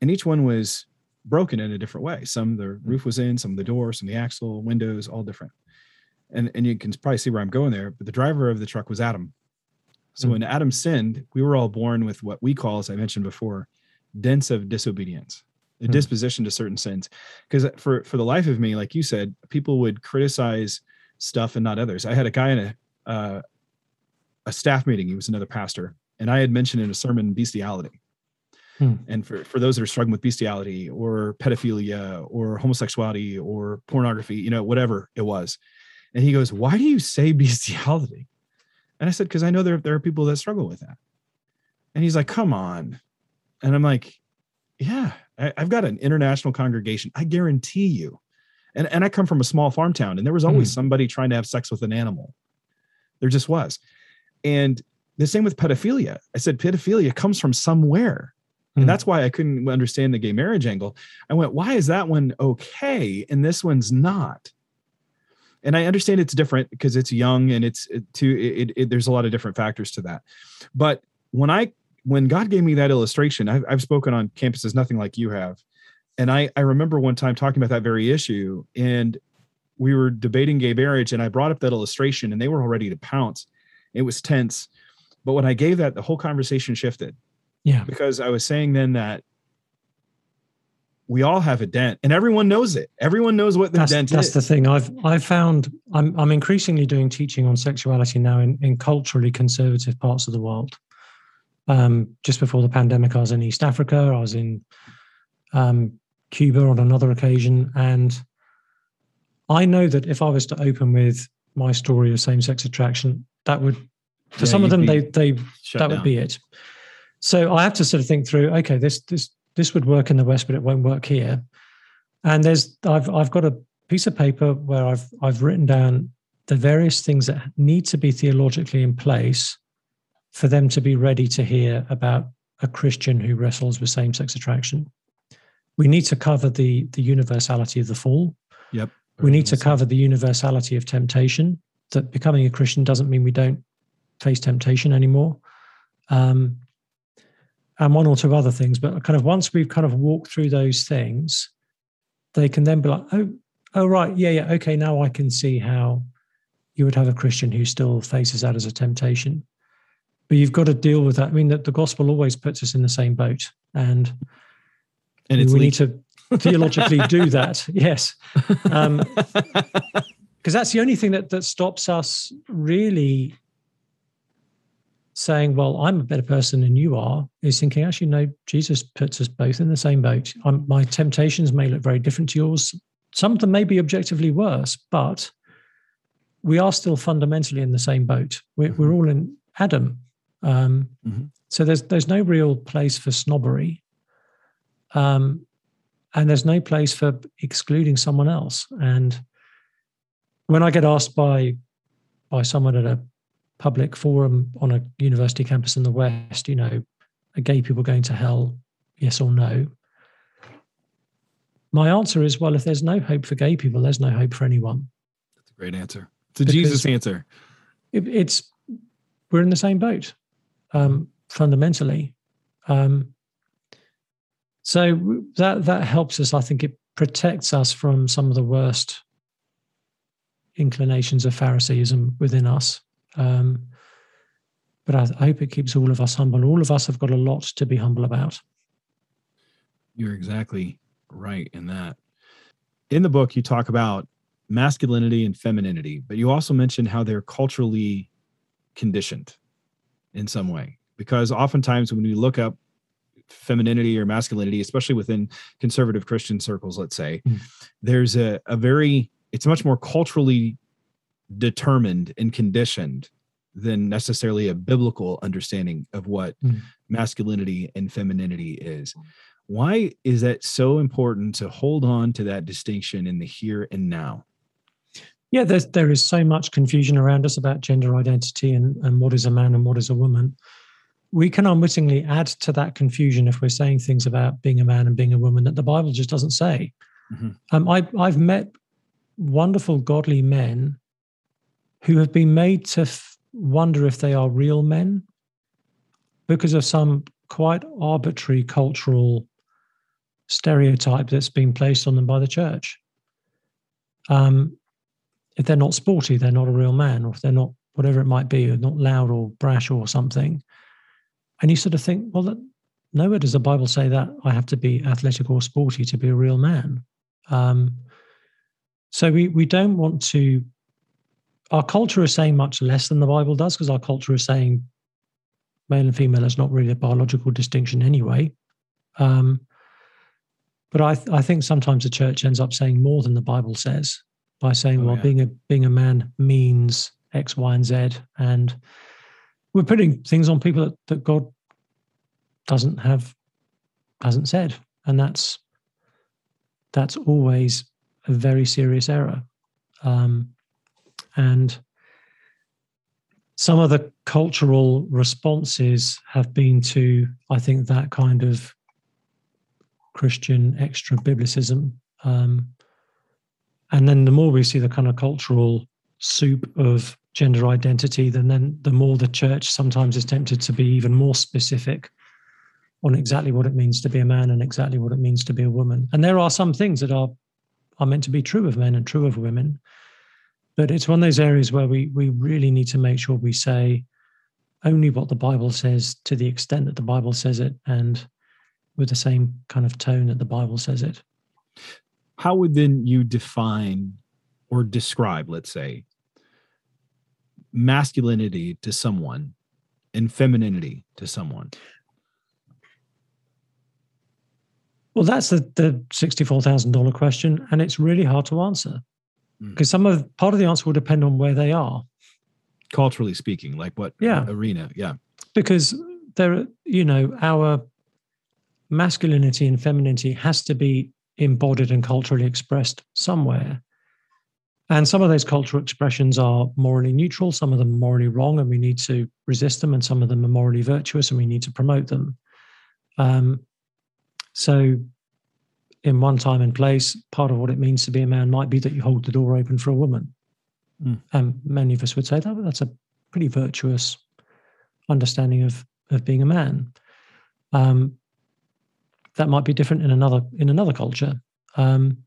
And each one was broken in a different way. Some the hmm. roof was in, some the door, some the axle, windows, all different. And and you can probably see where I'm going there. But the driver of the truck was Adam. So mm when Adam sinned, we were all born with what we call, as I mentioned before, dents of disobedience, a mm disposition to certain sins. Because for for the life of me, like you said, people would criticize stuff and not others. I had a guy in a uh, a staff meeting. He was another pastor, and I had mentioned in a sermon bestiality. Hmm. And for, for those that are struggling with bestiality or pedophilia or homosexuality or pornography, you know, whatever it was. And he goes, Why do you say bestiality? And I said, Because I know there, there are people that struggle with that. And he's like, Come on. And I'm like, Yeah, I, I've got an international congregation. I guarantee you. And, and I come from a small farm town, and there was always hmm. somebody trying to have sex with an animal. There just was. And the same with pedophilia. I said pedophilia comes from somewhere. And hmm. that's why I couldn't understand the gay marriage angle. I went, why is that one okay and this one's not? And I understand it's different because it's young and it's it, too. It, it, there's a lot of different factors to that. But when I when God gave me that illustration, I've, I've spoken on campuses, nothing like you have, and I I remember one time talking about that very issue, and we were debating gay marriage, and I brought up that illustration, and they were all ready to pounce. It was tense but when I gave that, the whole conversation shifted. Yeah. Because I was saying then that we all have a dent and everyone knows it. Everyone knows what the that's, dent that's is. That's the thing. I've I've found I'm I'm increasingly doing teaching on sexuality now in, in culturally conservative parts of the world. Um, just before the pandemic, I was in East Africa, I was in um, Cuba on another occasion. And I know that if I was to open with my story of same sex attraction, that would for yeah, some of them, they they that down. would be it. So I have to sort of think through. Okay, this this this would work in the West, but it won't work here. And there's I've I've got a piece of paper where I've I've written down the various things that need to be theologically in place for them to be ready to hear about a Christian who wrestles with same-sex attraction. We need to cover the the universality of the fall. Yep. We need to cover the universality of temptation. That becoming a Christian doesn't mean we don't face temptation anymore. Um, and one or two other things, but kind of once we've kind of walked through those things, they can then be like, oh, oh, right, yeah, yeah, okay, now I can see how you would have a Christian who still faces that as a temptation. But you've got to deal with that. I mean, the, the gospel always puts us in the same boat, and and we need to theologically do that. Yes, because um, that's the only thing that that stops us really saying, Well, I'm a better person than you are, is thinking, actually, no, Jesus puts us both in the same boat. I'm, my temptations may look very different to yours. Some of them may be objectively worse, but we are still fundamentally in the same boat. We're, we're all in Adam. Um, mm-hmm. So there's there's no real place for snobbery, um, and there's no place for excluding someone else. And when I get asked by by someone at a public forum on a university campus in the West, you know, are gay people going to hell? Yes or no? My answer is well, if there's no hope for gay people, there's no hope for anyone. That's a great answer. It's a because Jesus answer. It, it's we're in the same boat um, fundamentally. Um, so that that helps us. I think it protects us from some of the worst inclinations of Phariseeism within us. Um, but I, I hope it keeps all of us humble. All of us have got a lot to be humble about. You're exactly right in that. In the book, you talk about masculinity and femininity, but you also mention how they're culturally conditioned in some way because oftentimes when we look up femininity or masculinity especially within conservative christian circles let's say Mm. there's a, a very it's much more culturally determined and conditioned than necessarily a biblical understanding of what Mm. masculinity and femininity is why is that so important to hold on to that distinction in the here and now Yeah, there's, there is so much confusion around us about gender identity and, and what is a man and what is a woman. We can unwittingly add to that confusion if we're saying things about being a man and being a woman that the Bible just doesn't say. Mhm. Um, I, I've met wonderful, godly men who have been made to f- wonder if they are real men because of some quite arbitrary cultural stereotype that's been placed on them by the church. Um, if they're not sporty, they're not a real man, or if they're not whatever it might be, or not loud or brash or something. And you sort of think, well, that, nowhere does the Bible say that I have to be athletic or sporty to be a real man. Um, so we we don't want to. Our culture is saying much less than the Bible does, because our culture is saying male and female is not really a biological distinction anyway. Um, but I, th- I think sometimes the church ends up saying more than the Bible says by saying, Oh, well, yeah. being a being a man means X, Y, and Z, and we're putting things on people that, that God doesn't have hasn't said, and that's that's always a very serious error. Um, and some of the cultural responses have been to, I think, that kind of Christian extra biblicism. Um, and then the more we see the kind of cultural soup of gender identity, then then the more the church sometimes is tempted to be even more specific on exactly what it means to be a man and exactly what it means to be a woman. And there are some things that are are meant to be true of men and true of women. But it's one of those areas where we we really need to make sure we say only what the Bible says to the extent that the Bible says it and with the same kind of tone that the Bible says it. how would then you define or describe let's say masculinity to someone and femininity to someone Well, that's the, the sixty-four thousand dollar question, and it's really hard to answer Mm. because some of part of the answer will depend on where they are. culturally speaking like what Yeah. arena yeah Because there, you know, our masculinity and femininity has to be embodied and culturally expressed somewhere. And some of those cultural expressions are morally neutral, some of them are morally wrong, and we need to resist them, and some of them are morally virtuous, and we need to promote them. Um, so, in one time and place, part of what it means to be a man might be that you hold the door open for a woman. Mm. And many of us would say that that's a pretty virtuous understanding of of being a man. Um, that might be different in another in another culture. Um,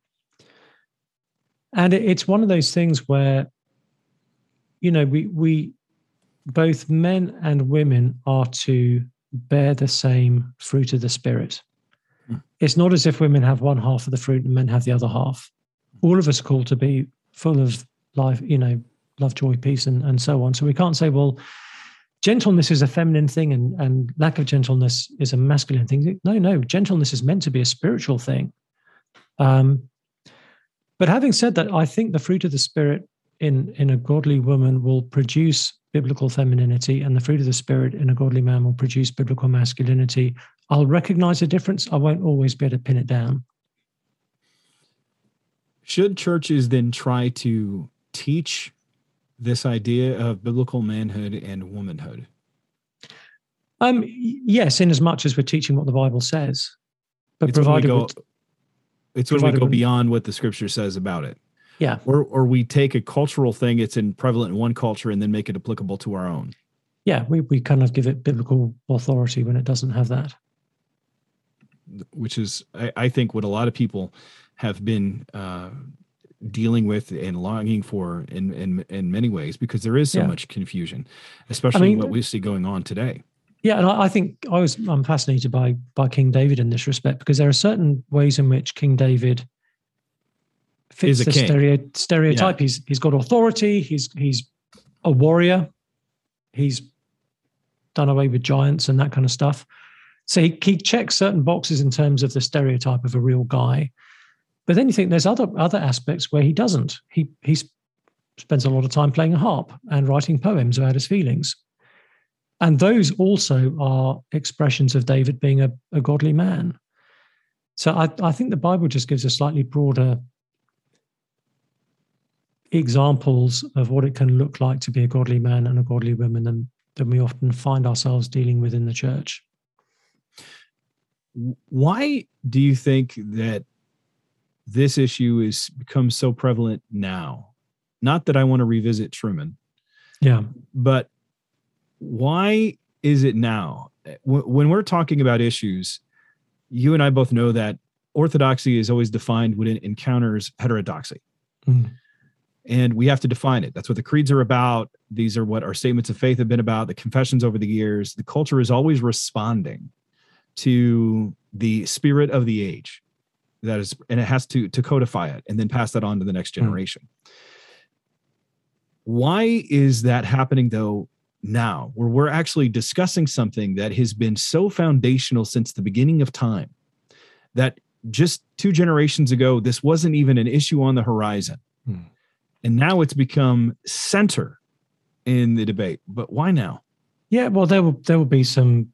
and it, it's one of those things where, you know, we we both men and women are to bear the same fruit of the spirit. It's not as if women have one half of the fruit and men have the other half. All of us are called to be full of life, you know, love, joy, peace, and, and so on. So we can't say, well, gentleness is a feminine thing and, and lack of gentleness is a masculine thing. No, no, gentleness is meant to be a spiritual thing. Um, but having said that, I think the fruit of the spirit in, in a godly woman will produce biblical femininity, and the fruit of the spirit in a godly man will produce biblical masculinity. I'll recognize a difference. I won't always be able to pin it down. should churches then try to teach this idea of biblical manhood and womanhood Um, yes, in as much as we're teaching what the Bible says, but it's when we go, with- it's when we go beyond what the scripture says about it yeah, or or we take a cultural thing it's in prevalent in one culture and then make it applicable to our own yeah, we we kind of give it biblical authority when it doesn't have that. Which is I, I think what a lot of people have been uh, dealing with and longing for in in in many ways because there is so Yeah. much confusion, especially mean, what we see going on today. Yeah, and I, I think I was I'm fascinated by by King David in this respect because there are certain ways in which King David fits the stereo, stereotype. He's he's got authority. He's he's a warrior. he's done away with giants and that kind of stuff. So he, he checks certain boxes in terms of the stereotype of a real guy. But then you think there's other other aspects where he doesn't. He he spends a lot of time playing a harp and writing poems about his feelings. And those also are expressions of David being a, a godly man. So I, I think the Bible just gives a slightly broader examples of what it can look like to be a godly man and a godly woman than, than we often find ourselves dealing with in the church. Why do you think that this issue is become so prevalent now? Not that I want to revisit Trueman. Yeah. But why is it now? When we're talking about issues, you and I both know that orthodoxy is always defined when it encounters heterodoxy. Mm. And we have to define it. That's what the creeds are about. These are what our statements of faith have been about, the confessions over the years. The culture is always responding to the spirit of the age. That is, and it has to to codify it and then pass that on to the next hmm. generation. Mm. Why is that happening though now, where we're actually discussing something that has been so foundational since the beginning of time that just two generations ago, this wasn't even an issue on the horizon. Hmm. And now it's become center in the debate. But why now? Yeah, well, there will there will be some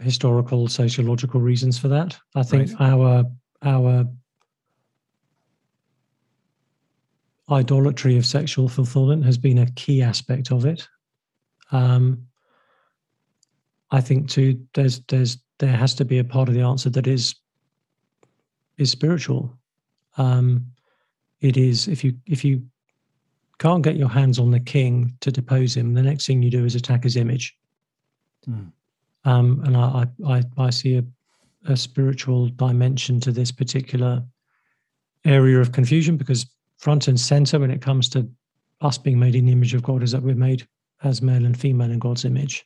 historical, sociological reasons for that. I think right. our our idolatry of sexual fulfillment has been a key aspect of it. Um, I think too, there's there's there has to be a part of the answer that is is spiritual. Um, it is if you if you can't get your hands on the king to depose him, the next thing you do is attack his image. Mm. Um, and I, I I see a, a spiritual dimension to this particular area of confusion because front and center when it comes to us being made in the image of God is that we're made as male and female in God's image.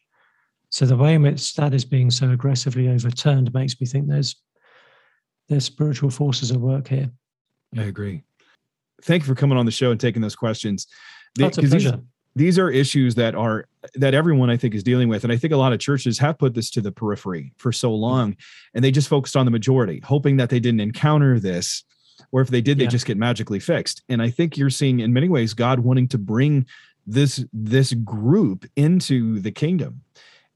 So the way in which that is being so aggressively overturned makes me think there's there's spiritual forces at work here. I agree. Thank you for coming on the show and taking those questions. That's a pleasure. These, these are issues that are that everyone I think is dealing with, and I think a lot of churches have put this to the periphery for so mm-hmm. long, and they just focused on the majority, hoping that they didn't encounter this or if they did they yeah. just get magically fixed. And i think you're seeing in many ways god wanting to bring this this group into the kingdom.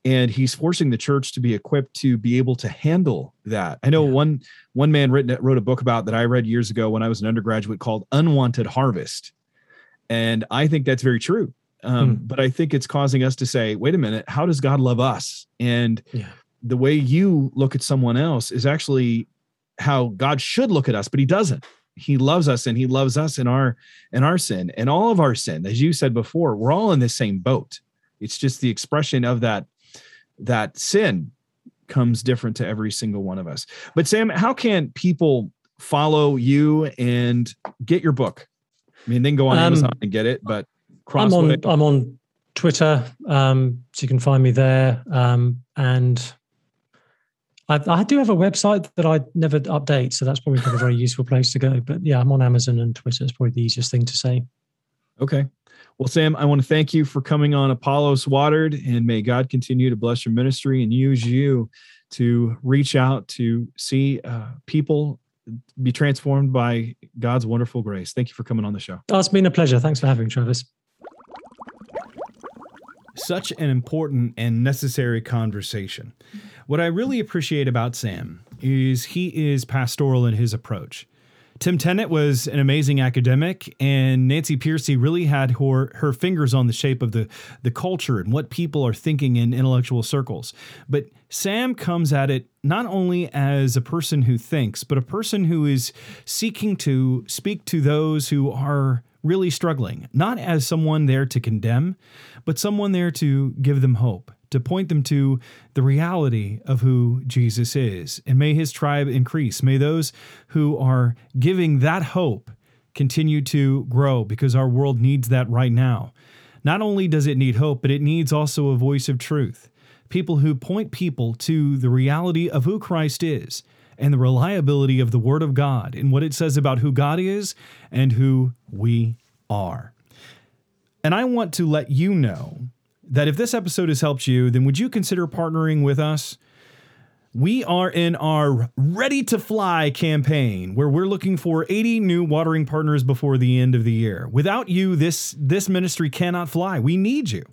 And he's forcing the church to be equipped to be able to handle that. I know yeah. one one man written wrote a book about that i read years ago when i was an undergraduate called unwanted harvest. And i think that's very true um, hmm. but i think it's causing us to say wait a minute how does god love us and yeah. the way you look at someone else is actually how God should look at us, but he doesn't. He loves us and he loves us in our in our sin and all of our sin. As you said before, we're all in the same boat. It's just the expression of that that sin comes different to every single one of us. But Sam, how can people follow you and get your book? I mean, they can go on um, Amazon and get it, but I'm on I'm on Twitter, um, so you can find me there. Um, and I, I, do have a website that I never update, so that's probably not a very useful place to go. But yeah, I'm on Amazon and Twitter. It's probably the easiest thing to say. Okay. Well, Sam, I want to thank you for coming on Apollos Watered, and may God continue to bless your ministry and use you to reach out to see uh, people be transformed by God's wonderful grace. Thank you for coming on the show. Oh, it's been a pleasure. Thanks for having me, Travis. Such an important and necessary conversation. What I really appreciate about Sam is he is pastoral in his approach. Tim Tennent was an amazing academic, and Nancy Pearcey really had her, her fingers on the shape of the, the culture and what people are thinking in intellectual circles. But Sam comes at it not only as a person who thinks, but a person who is seeking to speak to those who are really struggling, not as someone there to condemn, but someone there to give them hope to point them to the reality of who Jesus is. And may his tribe increase. May those who are giving that hope continue to grow because our world needs that right now. Not only does it need hope, but it needs also a voice of truth. People who point people to the reality of who Christ is and the reliability of the Word of God and what it says about who God is and who we are. And I want to let you know that if this episode has helped you, then would you consider partnering with us? We are in our Ready to Fly campaign where we're looking for 80 new watering partners before the end of the year. Without you, this, this ministry cannot fly. We need you.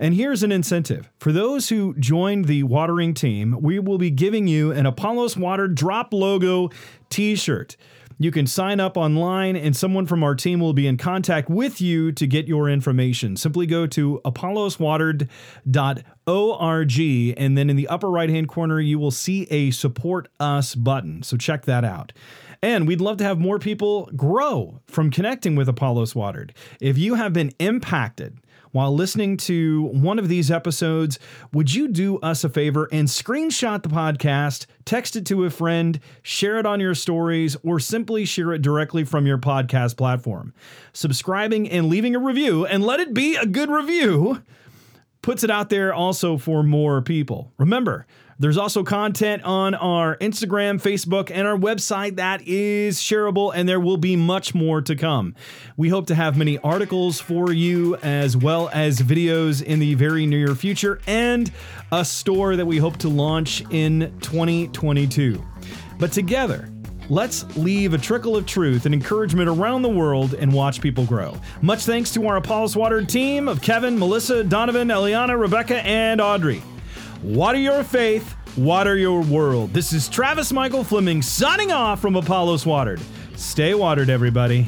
And here's an incentive. For those who join the watering team, we will be giving you an Apollos Water Drop logo t shirt. You can sign up online, and someone from our team will be in contact with you to get your information. Simply go to apolloswatered.org, and then in the upper right hand corner, you will see a support us button. So check that out. And we'd love to have more people grow from connecting with Apollos Watered. If you have been impacted, while listening to one of these episodes, would you do us a favor and screenshot the podcast, text it to a friend, share it on your stories, or simply share it directly from your podcast platform? Subscribing and leaving a review, and let it be a good review, puts it out there also for more people. Remember, there's also content on our Instagram, Facebook, and our website that is shareable, and there will be much more to come. We hope to have many articles for you, as well as videos in the very near future, and a store that we hope to launch in 2022. But together, Let's leave a trickle of truth and encouragement around the world and watch people grow. Much thanks to our Apollos Water team of Kevin, Melissa, Donovan, Eliana, Rebecca, and Audrey. Water your faith, water your world. This is Travis Michael Fleming signing off from Apollos Watered. Stay watered, everybody.